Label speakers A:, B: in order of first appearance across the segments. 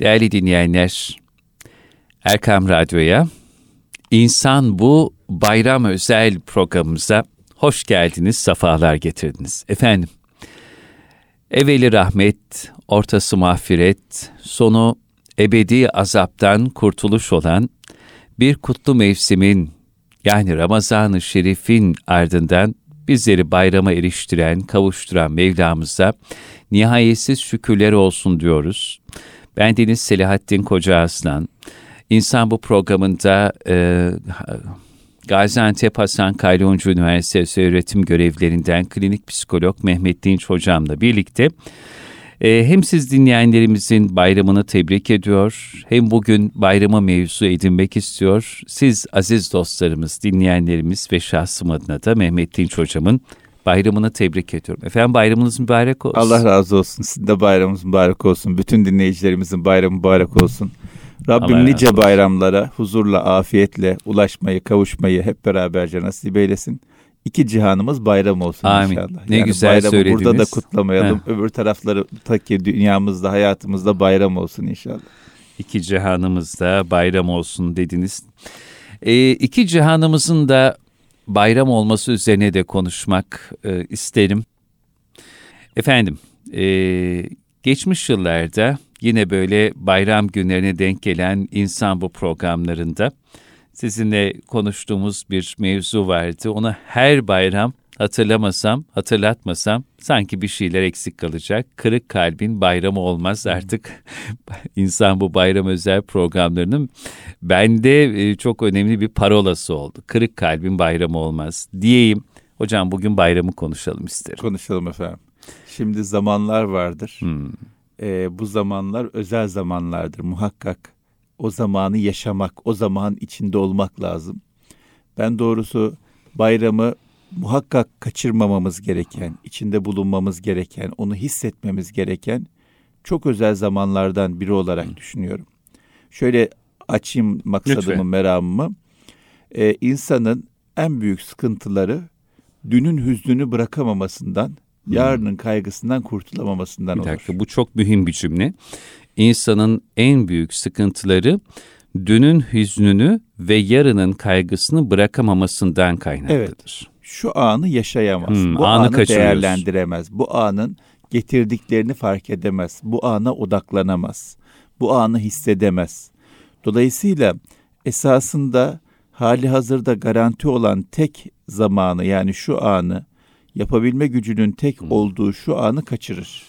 A: Değerli dinleyenler, Erkam Radyo'ya, İnsan Bu Bayram Özel programımıza hoş geldiniz, sefalar getirdiniz. Efendim, evveli rahmet, ortası mağfiret, sonu ebedi azaptan kurtuluş olan bir kutlu mevsimin yani Ramazan-ı Şerif'in ardından bizleri bayrama eriştiren, kavuşturan Mevlamıza nihayetsiz şükürler olsun diyoruz. Ben Deniz Selahattin Koca Aslan. İnsan bu programında e, Gaziantep Hasan Kalyoncu Üniversitesi öğretim görevlerinden klinik psikolog Mehmet Dinç hocamla birlikte e, hem siz dinleyenlerimizin bayramını tebrik ediyor, hem bugün bayramı mevzu edinmek istiyor. Siz aziz dostlarımız, dinleyenlerimiz ve şahsım adına da Mehmet Dinç hocamın bayramını tebrik ediyorum. Efendim bayramınız mübarek olsun.
B: Allah razı olsun. Sizin de bayramınız mübarek olsun. Bütün dinleyicilerimizin bayramı mübarek olsun. Rabbim Allah nice bayramlara huzurla, afiyetle ulaşmayı, kavuşmayı hep beraberce nasip eylesin. İki cihanımız bayram olsun Amin. inşallah.
A: Ne yani güzel söylediniz.
B: Burada da kutlamayalım. Heh. Öbür tarafları taki dünyamızda, hayatımızda bayram olsun inşallah.
A: İki cihanımızda bayram olsun dediniz. E, iki cihanımızın da bayram olması üzerine de konuşmak e, isterim. Efendim, e, geçmiş yıllarda yine böyle bayram günlerine denk gelen insan bu programlarında sizinle konuştuğumuz bir mevzu vardı. Onu her bayram hatırlamasam, hatırlatmasam sanki bir şeyler eksik kalacak. Kırık kalbin bayramı olmaz artık. insan bu bayram özel programlarının bende e, çok önemli bir parolası oldu. Kırık kalbin bayramı olmaz diyeyim. Hocam bugün bayramı konuşalım isterim.
B: Konuşalım efendim. Şimdi zamanlar vardır. Hmm. Ee, bu zamanlar özel zamanlardır muhakkak o zamanı yaşamak, o zaman içinde olmak lazım. Ben doğrusu bayramı muhakkak kaçırmamamız gereken, içinde bulunmamız gereken, onu hissetmemiz gereken çok özel zamanlardan biri olarak Hı. düşünüyorum. Şöyle açayım maksadımı, Lütfen. meramımı. Ee, insanın en büyük sıkıntıları dünün hüznünü bırakamamasından, yarının kaygısından kurtulamamasından bir dakika,
A: olur. Bu çok mühim bir cümle insanın en büyük sıkıntıları dünün hüznünü ve yarının kaygısını bırakamamasından kaynaklıdır. Evet.
B: Şu anı yaşayamaz. Hmm, bu anı, anı değerlendiremez. Bu anın getirdiklerini fark edemez. Bu ana odaklanamaz. Bu anı hissedemez. Dolayısıyla esasında hali hazırda garanti olan tek zamanı yani şu anı yapabilme gücünün tek hmm. olduğu şu anı kaçırır.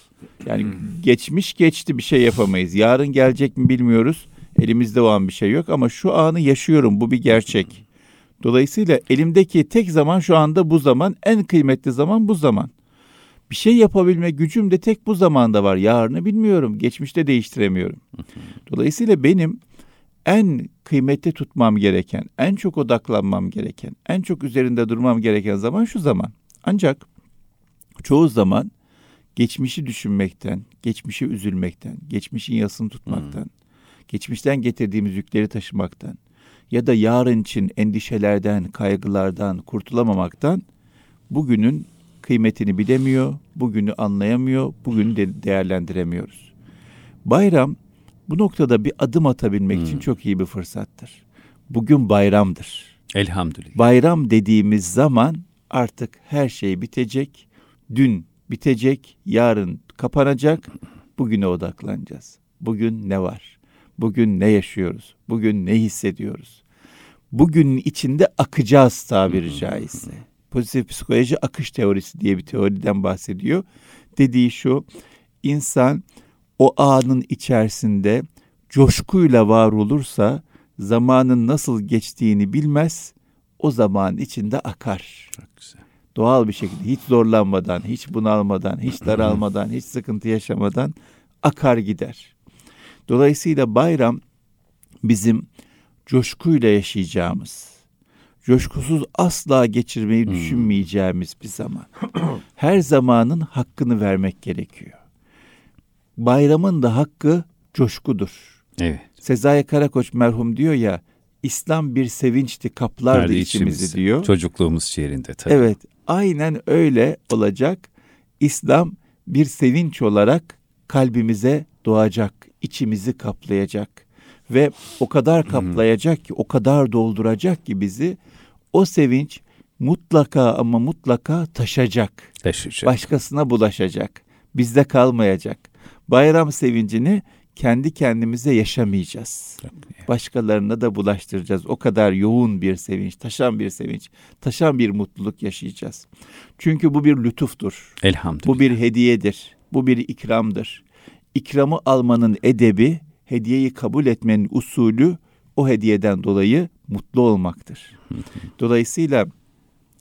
B: Yani hmm. geçmiş geçti bir şey yapamayız. Yarın gelecek mi bilmiyoruz. Elimizde o an bir şey yok ama şu anı yaşıyorum. Bu bir gerçek. Dolayısıyla elimdeki tek zaman şu anda bu zaman. En kıymetli zaman bu zaman. Bir şey yapabilme gücüm de tek bu zamanda var. Yarını bilmiyorum. Geçmişte değiştiremiyorum. Dolayısıyla benim en kıymetli tutmam gereken, en çok odaklanmam gereken, en çok üzerinde durmam gereken zaman şu zaman. Ancak çoğu zaman geçmişi düşünmekten, geçmişi üzülmekten, geçmişin yasını tutmaktan, hmm. geçmişten getirdiğimiz yükleri taşımaktan ya da yarın için endişelerden, kaygılardan kurtulamamaktan bugünün kıymetini bilemiyor, bugünü anlayamıyor, bugünü de değerlendiremiyoruz. Bayram bu noktada bir adım atabilmek hmm. için çok iyi bir fırsattır. Bugün bayramdır.
A: Elhamdülillah.
B: Bayram dediğimiz zaman artık her şey bitecek. Dün bitecek, yarın kapanacak. Bugüne odaklanacağız. Bugün ne var? Bugün ne yaşıyoruz? Bugün ne hissediyoruz? Bugünün içinde akacağız tabiri caizse. Pozitif psikoloji akış teorisi diye bir teoriden bahsediyor. Dediği şu, insan o anın içerisinde coşkuyla var olursa zamanın nasıl geçtiğini bilmez, o zaman içinde akar. Çok güzel doğal bir şekilde hiç zorlanmadan, hiç bunalmadan, hiç daralmadan, hiç sıkıntı yaşamadan akar gider. Dolayısıyla bayram bizim coşkuyla yaşayacağımız, coşkusuz asla geçirmeyi hmm. düşünmeyeceğimiz bir zaman. Her zamanın hakkını vermek gerekiyor. Bayramın da hakkı coşkudur. Evet. Sezai Karakoç merhum diyor ya, İslam bir sevinçti kaplardı içimizi, içimizi diyor.
A: Çocukluğumuz şiirinde tabii.
B: Evet aynen öyle olacak. İslam bir sevinç olarak kalbimize doğacak içimizi kaplayacak ve o kadar kaplayacak ki, o kadar dolduracak ki bizi o sevinç mutlaka ama mutlaka taşacak.
A: Taşıyacak.
B: Başkasına bulaşacak. Bizde kalmayacak. Bayram sevincini kendi kendimize yaşamayacağız. Başkalarına da bulaştıracağız. O kadar yoğun bir sevinç, taşan bir sevinç, taşan bir mutluluk yaşayacağız. Çünkü bu bir lütuftur.
A: Elhamdülillah.
B: Bu bir hediyedir. Bu bir ikramdır. İkramı almanın edebi, hediyeyi kabul etmenin usulü o hediyeden dolayı mutlu olmaktır. Dolayısıyla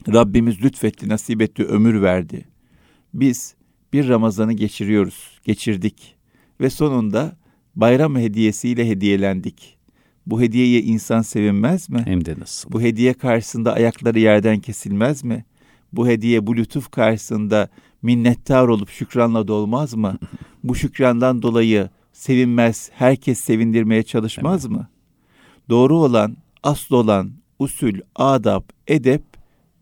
B: Rabbimiz lütfetti, nasip etti, ömür verdi. Biz bir Ramazan'ı geçiriyoruz, geçirdik ve sonunda bayram hediyesiyle hediyelendik. Bu hediyeye insan sevinmez mi?
A: Hem de nasıl?
B: Bu hediye karşısında ayakları yerden kesilmez mi? Bu hediye, bu lütuf karşısında minnettar olup şükranla dolmaz mı? bu şükrandan dolayı sevinmez, herkes sevindirmeye çalışmaz evet. mı? Doğru olan, asıl olan usul, adab, edep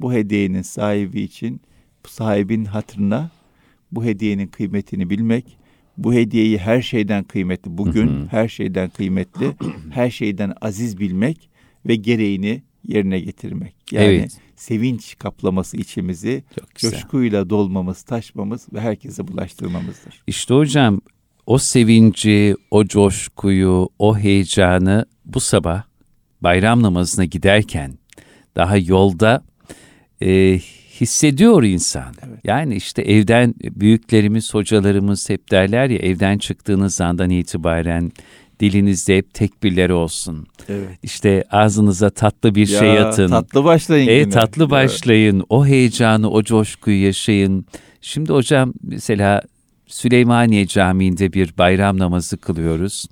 B: bu hediyenin sahibi için, sahibin hatırına bu hediyenin kıymetini bilmek, bu hediyeyi her şeyden kıymetli, bugün her şeyden kıymetli, her şeyden aziz bilmek ve gereğini yerine getirmek. Yani evet. sevinç kaplaması içimizi, coşkuyla dolmamız, taşmamız ve herkese bulaştırmamızdır.
A: İşte hocam o sevinci, o coşkuyu, o heyecanı bu sabah bayram namazına giderken daha yolda e, hissediyor insan. Evet. Yani işte evden büyüklerimiz, hocalarımız hep derler ya evden çıktığınız andan itibaren dilinizde hep tekbirler olsun. Evet. İşte ağzınıza tatlı bir ya, şey atın.
B: Tatlı başlayın.
A: E, tatlı başlayın. O heyecanı, o coşkuyu yaşayın. Şimdi hocam mesela Süleymaniye Camii'nde bir bayram namazı kılıyoruz.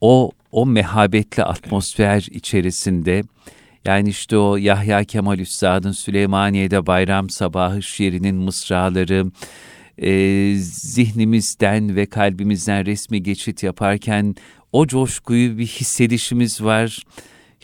A: O o mehabetli atmosfer içerisinde yani işte o Yahya Kemal Üstad'ın Süleymaniye'de bayram sabahı şiirinin mısraları, e, zihnimizden ve kalbimizden resmi geçit yaparken o coşkuyu bir hissedişimiz var.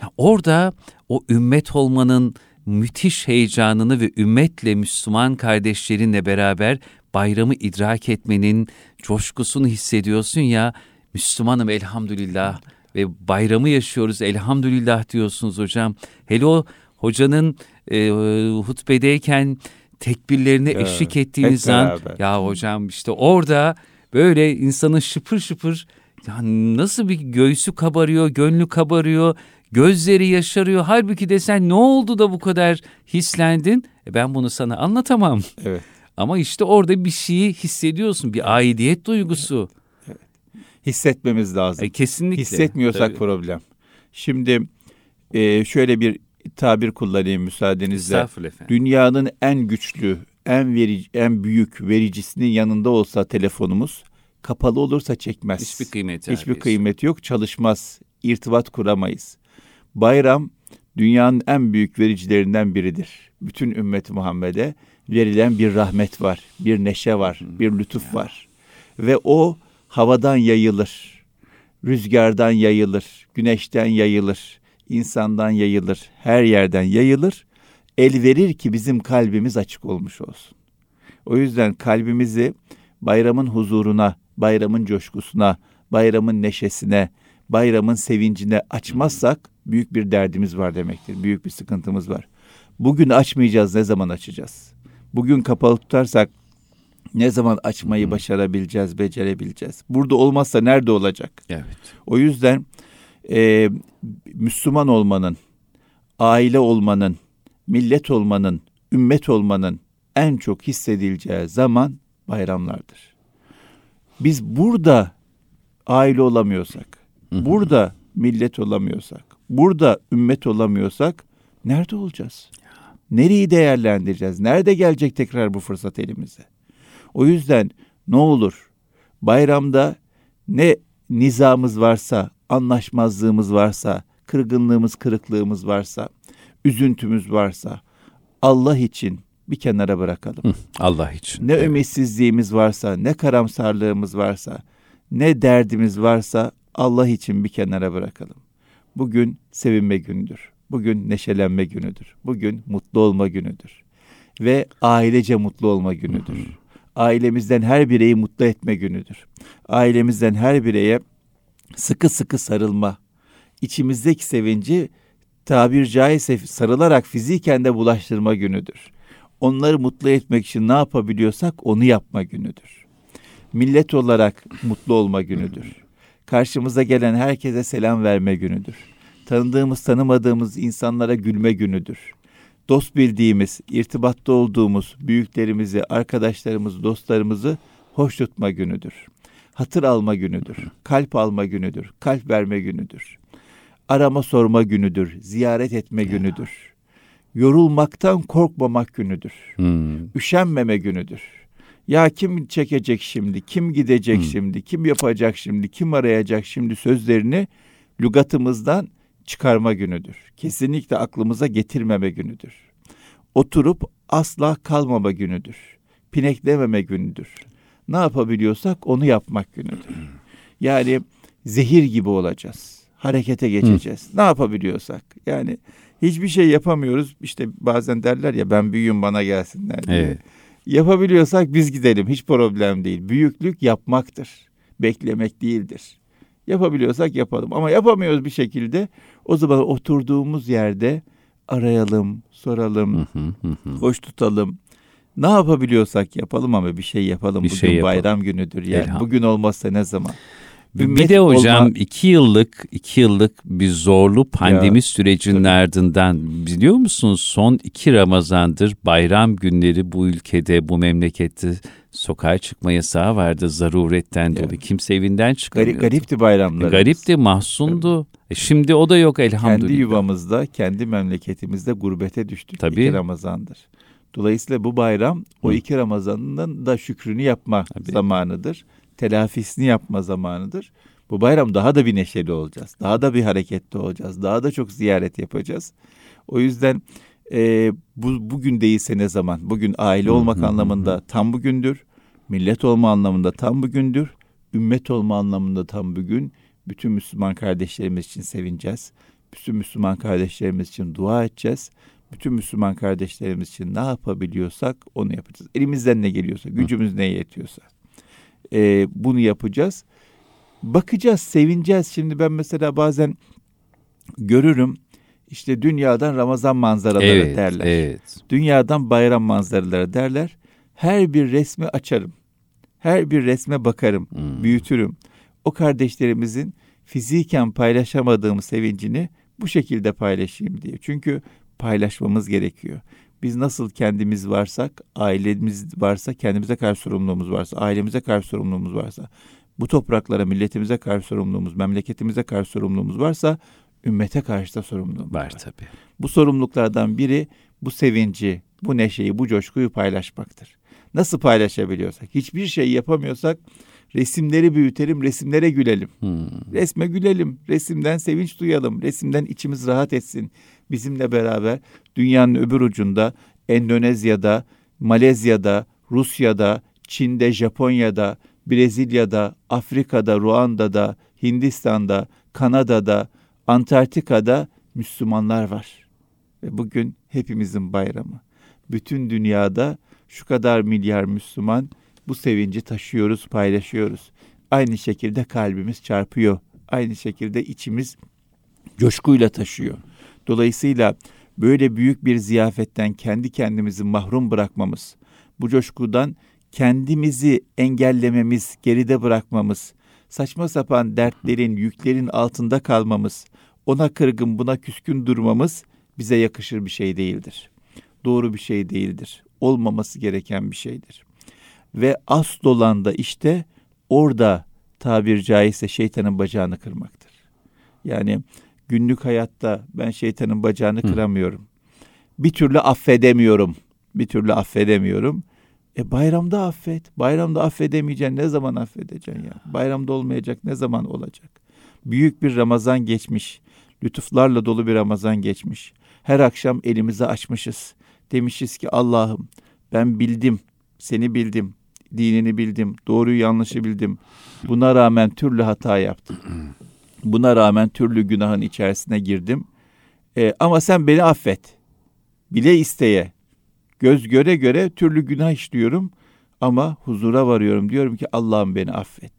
A: Ya orada o ümmet olmanın müthiş heyecanını ve ümmetle Müslüman kardeşlerinle beraber bayramı idrak etmenin coşkusunu hissediyorsun ya Müslümanım elhamdülillah ve bayramı yaşıyoruz elhamdülillah diyorsunuz hocam. Hele o hocanın e, hutbedeyken tekbirlerine ya, eşlik ettiğiniz an ya hocam işte orada böyle insanın şıpır şıpır nasıl bir göğsü kabarıyor, gönlü kabarıyor, gözleri yaşarıyor. Halbuki desen ne oldu da bu kadar hislendin? E ben bunu sana anlatamam. Evet. Ama işte orada bir şeyi hissediyorsun, bir aidiyet duygusu
B: hissetmemiz lazım.
A: E, kesinlikle.
B: Hissetmiyorsak Tabii. problem. Şimdi e, şöyle bir tabir kullanayım müsaadenizle. Dünyanın en güçlü, en verici, en büyük vericisinin yanında olsa telefonumuz kapalı olursa çekmez.
A: Hiçbir kıymeti
B: Hiçbir kıymeti yok, çalışmaz. irtibat kuramayız. Bayram dünyanın en büyük vericilerinden biridir. Bütün ümmeti Muhammed'e verilen bir rahmet var, bir neşe var, bir lütuf var. Ve o havadan yayılır, rüzgardan yayılır, güneşten yayılır, insandan yayılır, her yerden yayılır. El verir ki bizim kalbimiz açık olmuş olsun. O yüzden kalbimizi bayramın huzuruna, bayramın coşkusuna, bayramın neşesine, bayramın sevincine açmazsak büyük bir derdimiz var demektir. Büyük bir sıkıntımız var. Bugün açmayacağız, ne zaman açacağız? Bugün kapalı tutarsak ne zaman açmayı başarabileceğiz, becerebileceğiz? Burada olmazsa nerede olacak?
A: Evet.
B: O yüzden e, Müslüman olmanın, aile olmanın, millet olmanın, ümmet olmanın en çok hissedileceği zaman bayramlardır. Biz burada aile olamıyorsak, burada millet olamıyorsak, burada ümmet olamıyorsak nerede olacağız? Nereyi değerlendireceğiz? Nerede gelecek tekrar bu fırsat elimize? O yüzden ne olur bayramda ne nizamız varsa, anlaşmazlığımız varsa, kırgınlığımız, kırıklığımız varsa, üzüntümüz varsa Allah için bir kenara bırakalım. Hı,
A: Allah için.
B: Ne evet. ümitsizliğimiz varsa, ne karamsarlığımız varsa, ne derdimiz varsa Allah için bir kenara bırakalım. Bugün sevinme günüdür. Bugün neşelenme günüdür. Bugün mutlu olma günüdür. Ve ailece mutlu olma günüdür. Hı hı ailemizden her bireyi mutlu etme günüdür. Ailemizden her bireye sıkı sıkı sarılma, içimizdeki sevinci tabir caizse sarılarak fiziken de bulaştırma günüdür. Onları mutlu etmek için ne yapabiliyorsak onu yapma günüdür. Millet olarak mutlu olma günüdür. Karşımıza gelen herkese selam verme günüdür. Tanıdığımız tanımadığımız insanlara gülme günüdür. Dost bildiğimiz, irtibatta olduğumuz büyüklerimizi, arkadaşlarımızı, dostlarımızı hoş tutma günüdür. Hatır alma günüdür. Kalp alma günüdür. Kalp verme günüdür. Arama sorma günüdür. Ziyaret etme günüdür. Yorulmaktan korkmamak günüdür. Hmm. Üşenmeme günüdür. Ya kim çekecek şimdi, kim gidecek hmm. şimdi, kim yapacak şimdi, kim arayacak şimdi sözlerini lügatımızdan çıkarma günüdür. Kesinlikle aklımıza getirmeme günüdür. Oturup asla kalmama günüdür. Pineklememe günüdür. Ne yapabiliyorsak onu yapmak günüdür. Yani zehir gibi olacağız. Harekete geçeceğiz. Hı. Ne yapabiliyorsak. Yani hiçbir şey yapamıyoruz. İşte bazen derler ya ben büyüğüm bana gelsinler diye. Evet. Yapabiliyorsak biz gidelim. Hiç problem değil. Büyüklük yapmaktır. Beklemek değildir. Yapabiliyorsak yapalım. Ama yapamıyoruz bir şekilde. O zaman oturduğumuz yerde arayalım, soralım, hoş tutalım. Ne yapabiliyorsak yapalım ama bir şey yapalım. Bir Bugün şey yapalım. bayram günüdür yani. Bugün olmazsa ne zaman?
A: Ümmet bir de hocam olma... iki yıllık iki yıllık bir zorlu pandemi ya, sürecinin tabii. ardından biliyor musunuz son iki Ramazandır bayram günleri bu ülkede bu memlekette sokağa çıkma yasağı vardı zaruretten dolayı. Yani. Kimse evinden çıkamıyordu.
B: Garip, garipti bayramlar.
A: Garipti, mahsundu. E şimdi o da yok elhamdülillah.
B: Kendi yuvamızda, kendi memleketimizde gurbete düştük. Tabii. İki Ramazandır. Dolayısıyla bu bayram o iki Ramazan'ın da şükrünü yapma Tabii. zamanıdır telafisini yapma zamanıdır. Bu bayram daha da bir neşeli olacağız. Daha da bir hareketli olacağız. Daha da çok ziyaret yapacağız. O yüzden e, bu bugün değilse ne zaman? Bugün aile olmak anlamında tam bugündür. Millet olma anlamında tam bugündür. Ümmet olma anlamında tam bugün. Bütün Müslüman kardeşlerimiz için sevineceğiz. Bütün Müslüman kardeşlerimiz için dua edeceğiz. Bütün Müslüman kardeşlerimiz için ne yapabiliyorsak onu yapacağız. Elimizden ne geliyorsa, gücümüz ne yetiyorsa e, bunu yapacağız. Bakacağız, sevineceğiz. Şimdi ben mesela bazen görürüm işte dünyadan Ramazan manzaraları evet, derler. Evet. Dünyadan bayram manzaraları derler. Her bir resmi açarım. Her bir resme bakarım, hmm. büyütürüm. O kardeşlerimizin fiziken paylaşamadığım sevincini bu şekilde paylaşayım diye. Çünkü paylaşmamız gerekiyor. Biz nasıl kendimiz varsak, ailemiz varsa, kendimize karşı sorumluluğumuz varsa, ailemize karşı sorumluluğumuz varsa, bu topraklara, milletimize karşı sorumluluğumuz, memleketimize karşı sorumluluğumuz varsa, ümmete karşı da sorumluluğumuz var. Var tabii. Bu sorumluluklardan biri bu sevinci, bu neşeyi, bu coşkuyu paylaşmaktır. Nasıl paylaşabiliyorsak, hiçbir şey yapamıyorsak resimleri büyütelim, resimlere gülelim. Hmm. Resme gülelim, resimden sevinç duyalım, resimden içimiz rahat etsin. Bizimle beraber dünyanın öbür ucunda, Endonezya'da, Malezya'da, Rusya'da, Çin'de, Japonya'da, Brezilya'da, Afrika'da, Ruanda'da, Hindistan'da, Kanada'da, Antarktika'da Müslümanlar var. Ve bugün hepimizin bayramı. Bütün dünyada şu kadar milyar Müslüman bu sevinci taşıyoruz, paylaşıyoruz. Aynı şekilde kalbimiz çarpıyor. Aynı şekilde içimiz coşkuyla taşıyor. Dolayısıyla böyle büyük bir ziyafetten kendi kendimizi mahrum bırakmamız, bu coşkudan kendimizi engellememiz, geride bırakmamız, saçma sapan dertlerin, yüklerin altında kalmamız, ona kırgın, buna küskün durmamız bize yakışır bir şey değildir. Doğru bir şey değildir. Olmaması gereken bir şeydir. Ve asıl olan da işte orada tabir caizse şeytanın bacağını kırmaktır. Yani günlük hayatta ben şeytanın bacağını Hı. kıramıyorum. Bir türlü affedemiyorum. Bir türlü affedemiyorum. E bayramda affet. Bayramda affedemeyeceksin. Ne zaman affedeceksin ya? Bayramda olmayacak. Ne zaman olacak? Büyük bir Ramazan geçmiş. Lütuflarla dolu bir Ramazan geçmiş. Her akşam elimizi açmışız. Demişiz ki Allah'ım ben bildim. Seni bildim. Dinini bildim. Doğruyu yanlışı bildim. Buna rağmen türlü hata yaptım. Buna rağmen türlü günahın içerisine girdim. E, ama sen beni affet. Bile isteye. Göz göre göre türlü günah işliyorum ama huzura varıyorum. Diyorum ki Allah'ım beni affet.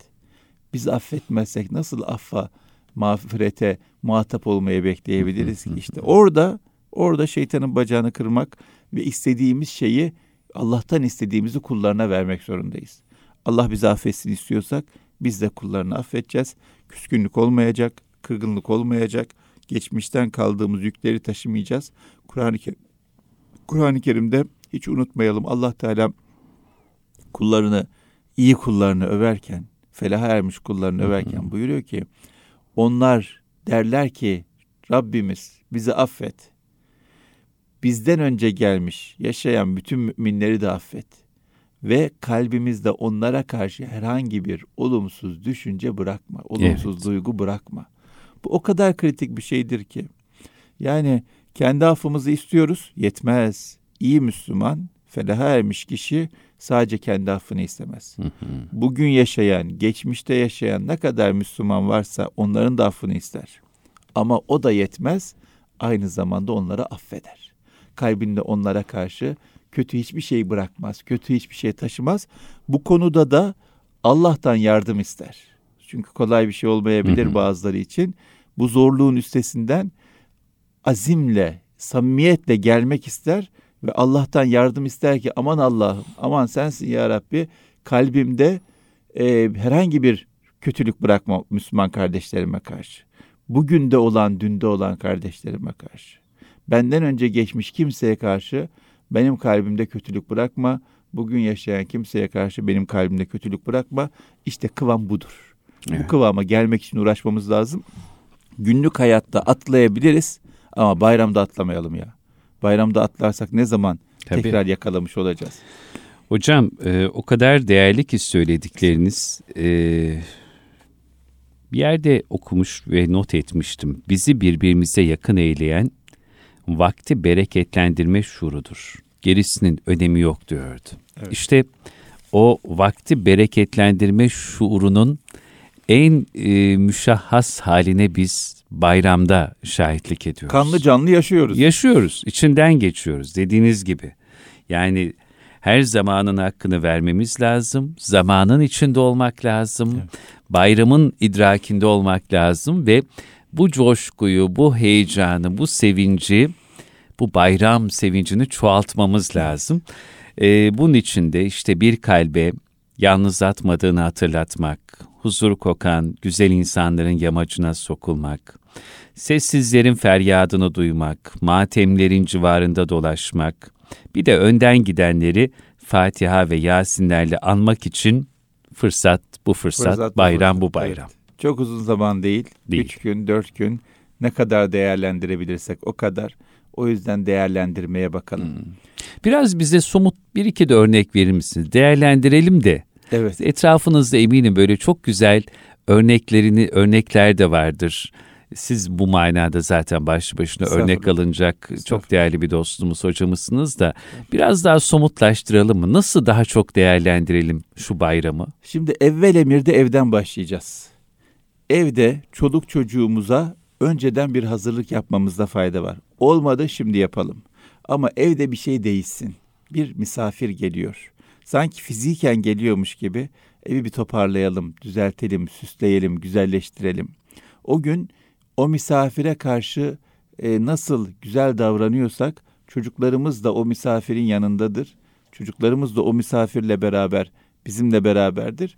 B: Biz affetmezsek nasıl affa, mağfirete muhatap olmaya bekleyebiliriz ki? İşte orada, orada şeytanın bacağını kırmak ve istediğimiz şeyi Allah'tan istediğimizi kullarına vermek zorundayız. Allah bizi affetsin istiyorsak biz de kullarını affedeceğiz. Küskünlük olmayacak, kırgınlık olmayacak. Geçmişten kaldığımız yükleri taşımayacağız. Kur'an-ı Kerim, Kur'an-ı Kerim'de hiç unutmayalım Allah Teala kullarını, iyi kullarını överken, felaha ermiş kullarını överken buyuruyor ki onlar derler ki Rabbimiz bizi affet. Bizden önce gelmiş, yaşayan bütün müminleri de affet. Ve kalbimizde onlara karşı herhangi bir olumsuz düşünce bırakma, olumsuz evet. duygu bırakma. Bu o kadar kritik bir şeydir ki. Yani kendi affımızı istiyoruz, yetmez. İyi Müslüman, felaha ermiş kişi sadece kendi affını istemez. Bugün yaşayan, geçmişte yaşayan ne kadar Müslüman varsa onların da affını ister. Ama o da yetmez, aynı zamanda onları affeder. Kalbinde onlara karşı kötü hiçbir şey bırakmaz, kötü hiçbir şey taşımaz. Bu konuda da Allah'tan yardım ister. Çünkü kolay bir şey olmayabilir hı hı. bazıları için. Bu zorluğun üstesinden azimle, samimiyetle gelmek ister ve Allah'tan yardım ister ki aman Allah'ım, aman sensin ya Rabbi kalbimde e, herhangi bir kötülük bırakma Müslüman kardeşlerime karşı. Bugün de olan, dünde olan kardeşlerime karşı. Benden önce geçmiş kimseye karşı benim kalbimde kötülük bırakma. Bugün yaşayan kimseye karşı benim kalbimde kötülük bırakma. İşte kıvam budur. Evet. Bu kıvama gelmek için uğraşmamız lazım. Günlük hayatta atlayabiliriz ama bayramda atlamayalım ya. Bayramda atlarsak ne zaman Tabii. tekrar yakalamış olacağız?
A: Hocam e, o kadar değerli ki söyledikleriniz. E, bir yerde okumuş ve not etmiştim. Bizi birbirimize yakın eyleyen vakti bereketlendirme şuurudur. Gerisinin önemi yok diyordu. Evet. İşte o vakti bereketlendirme şuurunun en e, müşahhas haline biz bayramda şahitlik ediyoruz.
B: Kanlı canlı yaşıyoruz.
A: Yaşıyoruz, içinden geçiyoruz dediğiniz gibi. Yani her zamanın hakkını vermemiz lazım. Zamanın içinde olmak lazım. Evet. Bayramın idrakinde olmak lazım ve bu coşkuyu, bu heyecanı, bu sevinci, bu bayram sevincini çoğaltmamız lazım. Ee, bunun için de işte bir kalbe yalnız atmadığını hatırlatmak, huzur kokan güzel insanların yamacına sokulmak, sessizlerin feryadını duymak, matemlerin civarında dolaşmak, bir de önden gidenleri Fatiha ve Yasinlerle anmak için fırsat bu fırsat, fırsat bayram bu, fırsat. bu bayram. Evet.
B: Çok uzun zaman değil. değil. Üç gün, dört gün ne kadar değerlendirebilirsek o kadar. O yüzden değerlendirmeye bakalım. Hmm.
A: Biraz bize somut bir iki de örnek verir misiniz? Değerlendirelim de. Evet. Etrafınızda eminim böyle çok güzel örneklerini örnekler de vardır. Siz bu manada zaten başlı başına örnek alınacak çok değerli bir dostumuz, hocamızsınız da biraz daha somutlaştıralım mı? Nasıl daha çok değerlendirelim şu bayramı?
B: Şimdi evvel emirde evden başlayacağız. Evde çoluk çocuğumuza önceden bir hazırlık yapmamızda fayda var. Olmadı şimdi yapalım. Ama evde bir şey değişsin. Bir misafir geliyor. Sanki fiziken geliyormuş gibi evi bir toparlayalım, düzeltelim, süsleyelim, güzelleştirelim. O gün o misafire karşı e, nasıl güzel davranıyorsak çocuklarımız da o misafirin yanındadır. Çocuklarımız da o misafirle beraber bizimle beraberdir.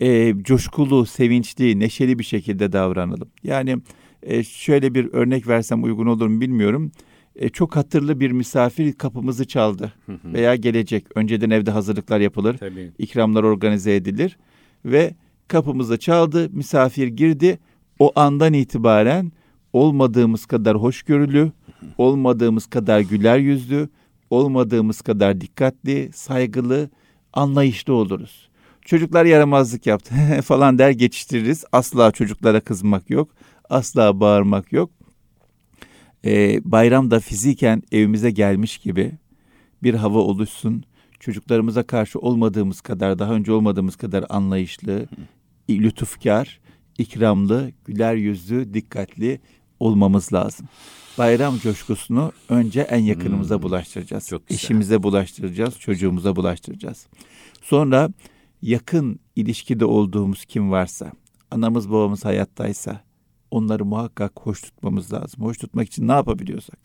B: E, coşkulu, sevinçli, neşeli bir şekilde davranalım. Yani e, şöyle bir örnek versem uygun olur mu bilmiyorum. E, çok hatırlı bir misafir kapımızı çaldı veya gelecek. Önceden evde hazırlıklar yapılır, Tabii. ikramlar organize edilir ve kapımızı çaldı, misafir girdi. O andan itibaren olmadığımız kadar hoşgörülü, olmadığımız kadar güler yüzlü, olmadığımız kadar dikkatli, saygılı, anlayışlı oluruz. Çocuklar yaramazlık yaptı falan der geçiştiririz. Asla çocuklara kızmak yok. Asla bağırmak yok. Ee, bayramda fiziken evimize gelmiş gibi bir hava oluşsun. Çocuklarımıza karşı olmadığımız kadar, daha önce olmadığımız kadar anlayışlı, lütufkar, ikramlı, güler yüzlü, dikkatli olmamız lazım. Bayram coşkusunu önce en yakınımıza hmm, bulaştıracağız. Çok güzel. Eşimize bulaştıracağız, çocuğumuza bulaştıracağız. Sonra yakın ilişkide olduğumuz kim varsa, anamız babamız hayattaysa onları muhakkak hoş tutmamız lazım. Hoş tutmak için ne yapabiliyorsak.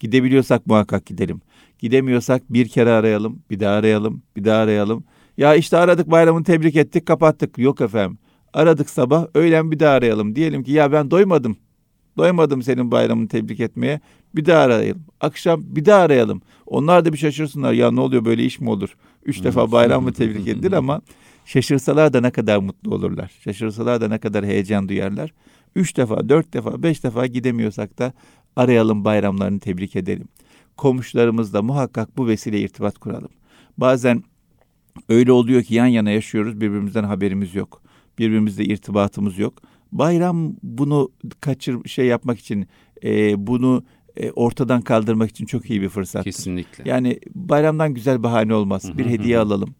B: Gidebiliyorsak muhakkak gidelim. Gidemiyorsak bir kere arayalım, bir daha arayalım, bir daha arayalım. Ya işte aradık bayramını tebrik ettik kapattık. Yok efendim. Aradık sabah öğlen bir daha arayalım. Diyelim ki ya ben doymadım. Doymadım senin bayramını tebrik etmeye. Bir daha arayalım. Akşam bir daha arayalım. Onlar da bir şaşırsınlar. Ya ne oluyor böyle iş mi olur? Üç defa bayramı tebrik edilir ama şaşırsalar da ne kadar mutlu olurlar. Şaşırsalar da ne kadar heyecan duyarlar. Üç defa, dört defa, beş defa gidemiyorsak da arayalım bayramlarını tebrik edelim. Komşularımızla muhakkak bu vesile irtibat kuralım. Bazen öyle oluyor ki yan yana yaşıyoruz birbirimizden haberimiz yok. Birbirimizle irtibatımız yok. Bayram bunu kaçır şey yapmak için e, bunu e, ortadan kaldırmak için çok iyi bir fırsat.
A: Kesinlikle.
B: Yani bayramdan güzel bahane olmaz. Bir hediye alalım.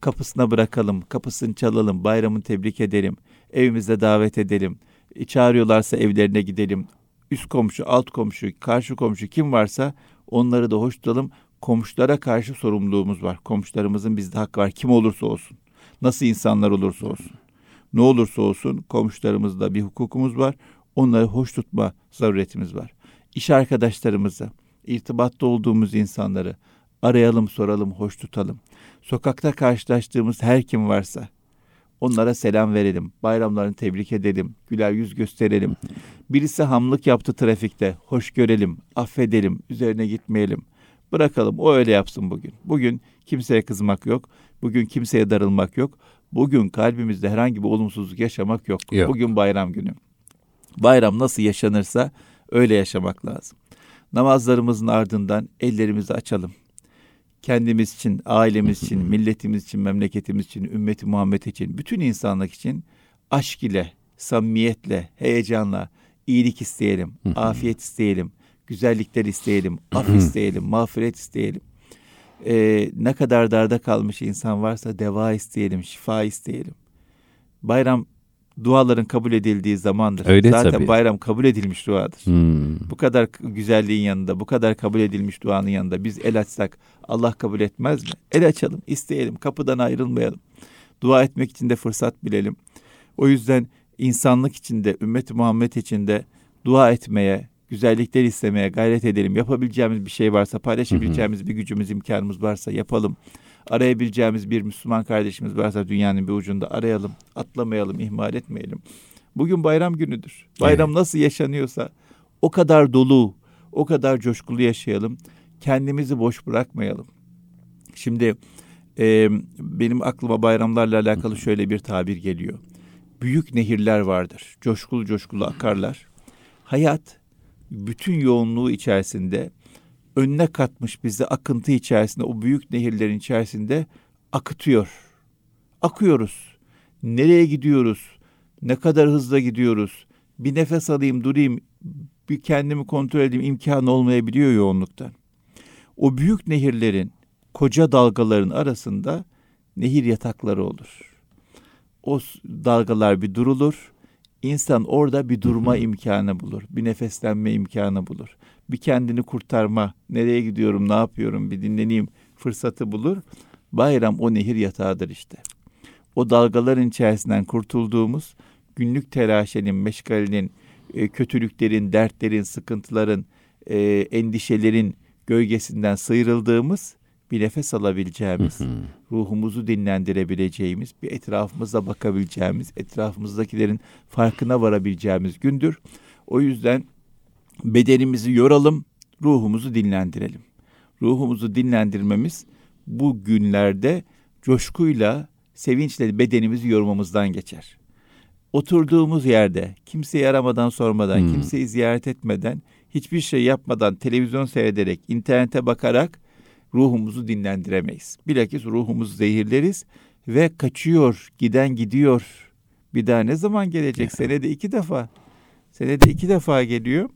B: Kapısına bırakalım, kapısını çalalım, bayramını tebrik edelim, evimizde davet edelim. E, çağırıyorlarsa evlerine gidelim. Üst komşu, alt komşu, karşı komşu kim varsa onları da hoş tutalım. Komşulara karşı sorumluluğumuz var. Komşularımızın bizde hakkı var. Kim olursa olsun. Nasıl insanlar olursa olsun. Ne olursa olsun komşularımızda bir hukukumuz var. Onları hoş tutma zaruretimiz var. İş arkadaşlarımızı, irtibatta olduğumuz insanları arayalım, soralım, hoş tutalım. Sokakta karşılaştığımız her kim varsa onlara selam verelim. Bayramlarını tebrik edelim. Güler yüz gösterelim. Birisi hamlık yaptı trafikte. Hoş görelim, affedelim, üzerine gitmeyelim. Bırakalım o öyle yapsın bugün. Bugün kimseye kızmak yok. Bugün kimseye darılmak yok. Bugün kalbimizde herhangi bir olumsuzluk yaşamak yok. yok. Bugün bayram günü. Bayram nasıl yaşanırsa öyle yaşamak lazım. Namazlarımızın ardından ellerimizi açalım. Kendimiz için, ailemiz için, milletimiz için, memleketimiz için, ümmeti Muhammed için, bütün insanlık için aşk ile, samimiyetle, heyecanla iyilik isteyelim, afiyet isteyelim, güzellikler isteyelim, af isteyelim, mağfiret isteyelim e, ne kadar darda kalmış insan varsa deva isteyelim, şifa isteyelim. Bayram duaların kabul edildiği zamandır.
A: Öyle
B: Zaten
A: tabii.
B: bayram kabul edilmiş duadır. Hmm. Bu kadar güzelliğin yanında, bu kadar kabul edilmiş duanın yanında biz el açsak Allah kabul etmez mi? El açalım, isteyelim, kapıdan ayrılmayalım. Dua etmek için de fırsat bilelim. O yüzden insanlık içinde, ümmeti Muhammed içinde dua etmeye, güzellikler istemeye gayret edelim. Yapabileceğimiz bir şey varsa, paylaşabileceğimiz bir gücümüz, imkanımız varsa yapalım. Arayabileceğimiz bir Müslüman kardeşimiz varsa dünyanın bir ucunda arayalım. Atlamayalım, ihmal etmeyelim. Bugün bayram günüdür. Bayram evet. nasıl yaşanıyorsa o kadar dolu, o kadar coşkulu yaşayalım. Kendimizi boş bırakmayalım. Şimdi e, benim aklıma bayramlarla alakalı şöyle bir tabir geliyor. Büyük nehirler vardır. Coşkulu coşkulu akarlar. Hayat bütün yoğunluğu içerisinde önüne katmış bizi akıntı içerisinde o büyük nehirlerin içerisinde akıtıyor. Akıyoruz. Nereye gidiyoruz? Ne kadar hızla gidiyoruz? Bir nefes alayım, durayım, bir kendimi kontrol edeyim imkanı olmayabiliyor yoğunluktan. O büyük nehirlerin, koca dalgaların arasında nehir yatakları olur. O dalgalar bir durulur, İnsan orada bir durma imkanı bulur. Bir nefeslenme imkanı bulur. Bir kendini kurtarma, nereye gidiyorum, ne yapıyorum bir dinleneyim fırsatı bulur. Bayram o nehir yatağıdır işte. O dalgaların içerisinden kurtulduğumuz günlük telaşenin, meşgalenin, e, kötülüklerin, dertlerin, sıkıntıların, e, endişelerin gölgesinden sıyrıldığımız bir nefes alabileceğimiz, ruhumuzu dinlendirebileceğimiz, bir etrafımıza bakabileceğimiz, etrafımızdakilerin farkına varabileceğimiz gündür. O yüzden bedenimizi yoralım, ruhumuzu dinlendirelim. Ruhumuzu dinlendirmemiz bu günlerde coşkuyla, sevinçle bedenimizi yormamızdan geçer. Oturduğumuz yerde kimseyi aramadan sormadan, hmm. kimseyi ziyaret etmeden, hiçbir şey yapmadan, televizyon seyrederek, internete bakarak ruhumuzu dinlendiremeyiz. Bilakis ruhumuzu zehirleriz ve kaçıyor, giden gidiyor. Bir daha ne zaman gelecek? Senede iki defa. Senede iki defa geliyor.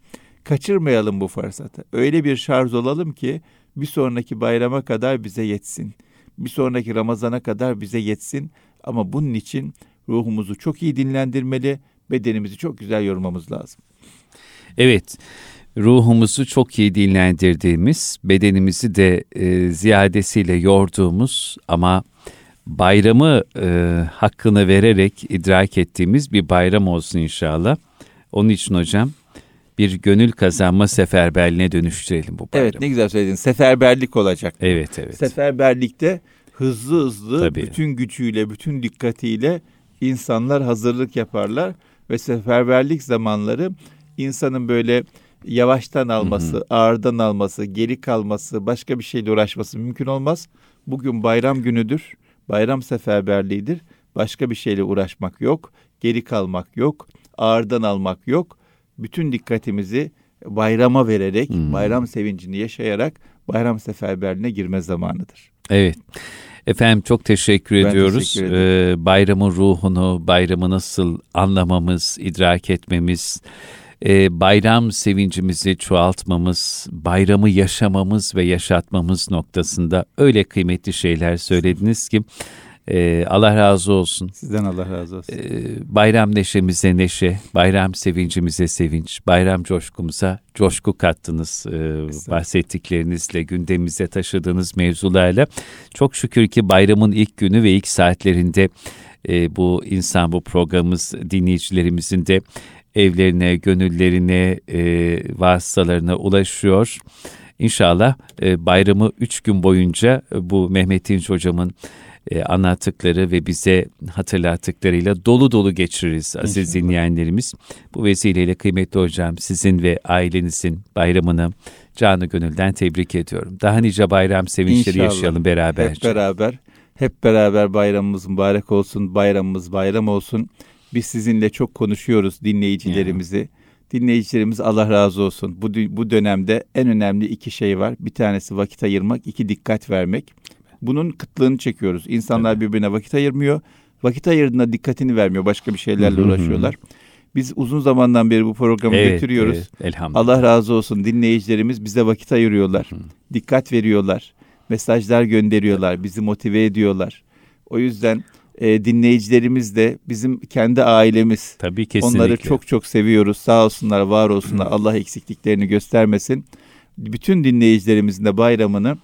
B: Kaçırmayalım bu fırsatı. Öyle bir şarj olalım ki bir sonraki bayrama kadar bize yetsin. Bir sonraki Ramazana kadar bize yetsin. Ama bunun için ruhumuzu çok iyi dinlendirmeli, bedenimizi çok güzel yormamız lazım.
A: Evet ruhumuzu çok iyi dinlendirdiğimiz, bedenimizi de e, ziyadesiyle yorduğumuz ama bayramı e, hakkını vererek idrak ettiğimiz bir bayram olsun inşallah. Onun için hocam bir gönül kazanma seferberliğine dönüştürelim bu bayramı.
B: Evet ne güzel söyledin. Seferberlik olacak.
A: Evet evet.
B: Seferberlikte hızlı hızlı Tabii. bütün gücüyle, bütün dikkatiyle insanlar hazırlık yaparlar ve seferberlik zamanları insanın böyle yavaştan alması, hı hı. ağırdan alması, geri kalması, başka bir şeyle uğraşması mümkün olmaz. Bugün bayram günüdür. Bayram seferberliğidir. Başka bir şeyle uğraşmak yok, geri kalmak yok, ağırdan almak yok. Bütün dikkatimizi bayrama vererek, hmm. bayram sevincini yaşayarak bayram seferberliğine girme zamanıdır.
A: Evet. Efendim çok teşekkür ben ediyoruz. Teşekkür ee, bayramın ruhunu, bayramı nasıl anlamamız, idrak etmemiz, e, bayram sevincimizi çoğaltmamız, bayramı yaşamamız ve yaşatmamız noktasında öyle kıymetli şeyler söylediniz ki ee, Allah razı olsun.
B: Sizden Allah razı olsun. Ee,
A: bayram neşemize neşe, bayram sevincimize sevinç, bayram coşkumuza coşku kattınız e, bahsettiklerinizle, gündemimize taşıdığınız mevzularla. Çok şükür ki bayramın ilk günü ve ilk saatlerinde e, bu insan bu programımız dinleyicilerimizin de evlerine, gönüllerine, e, vasıtalarına ulaşıyor. İnşallah e, bayramı üç gün boyunca e, bu Mehmet İnç hocamın e, anlattıkları ve bize hatırlattıklarıyla dolu dolu geçiririz aziz İnşallah. dinleyenlerimiz. Bu vesileyle kıymetli hocam sizin ve ailenizin bayramını canı gönülden tebrik ediyorum. Daha nice bayram sevinçleri İnşallah. yaşayalım beraberce.
B: Hep beraber, hep beraber bayramımız mübarek olsun, bayramımız bayram olsun. Biz sizinle çok konuşuyoruz dinleyicilerimizi. Yani. Dinleyicilerimiz Allah razı olsun. Bu, bu dönemde en önemli iki şey var. Bir tanesi vakit ayırmak, iki dikkat vermek. Bunun kıtlığını çekiyoruz. İnsanlar evet. birbirine vakit ayırmıyor. Vakit ayırdığında dikkatini vermiyor. Başka bir şeylerle uğraşıyorlar. Biz uzun zamandan beri bu programı evet, götürüyoruz. Evet, elhamdülillah. Allah razı olsun dinleyicilerimiz bize vakit ayırıyorlar. Hı. Dikkat veriyorlar. Mesajlar gönderiyorlar. Bizi motive ediyorlar. O yüzden e, dinleyicilerimiz de bizim kendi ailemiz.
A: Tabii kesinlikle.
B: Onları çok çok seviyoruz. Sağ olsunlar, var olsunlar. Allah eksikliklerini göstermesin. Bütün dinleyicilerimizin de bayramını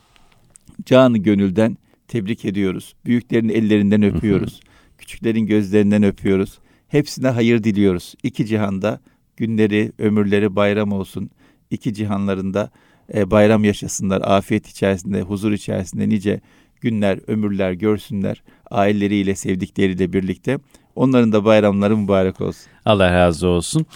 B: canı gönülden tebrik ediyoruz. Büyüklerin ellerinden öpüyoruz. Küçüklerin gözlerinden öpüyoruz. Hepsine hayır diliyoruz. İki cihanda günleri, ömürleri bayram olsun. İki cihanlarında e, bayram yaşasınlar. Afiyet içerisinde, huzur içerisinde nice günler, ömürler görsünler. Aileleriyle, sevdikleriyle birlikte. Onların da bayramları mübarek olsun.
A: Allah razı olsun.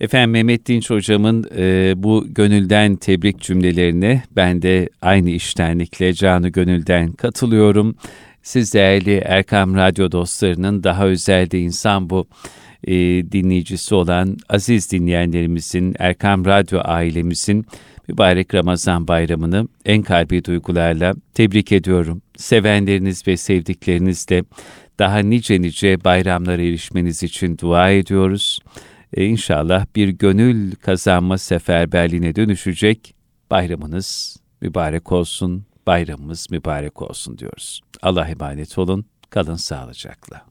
A: Efendim Mehmet Dinç hocamın e, bu gönülden tebrik cümlelerine ben de aynı iştenlikle canı gönülden katılıyorum. Siz değerli Erkam Radyo dostlarının daha özelde insan bu e, dinleyicisi olan aziz dinleyenlerimizin, Erkam Radyo ailemizin mübarek Ramazan bayramını en kalbi duygularla tebrik ediyorum. Sevenleriniz ve sevdiklerinizle daha nice nice bayramlara erişmeniz için dua ediyoruz e, inşallah bir gönül kazanma seferberliğine dönüşecek bayramınız mübarek olsun, bayramımız mübarek olsun diyoruz. Allah emanet olun, kalın sağlıcakla.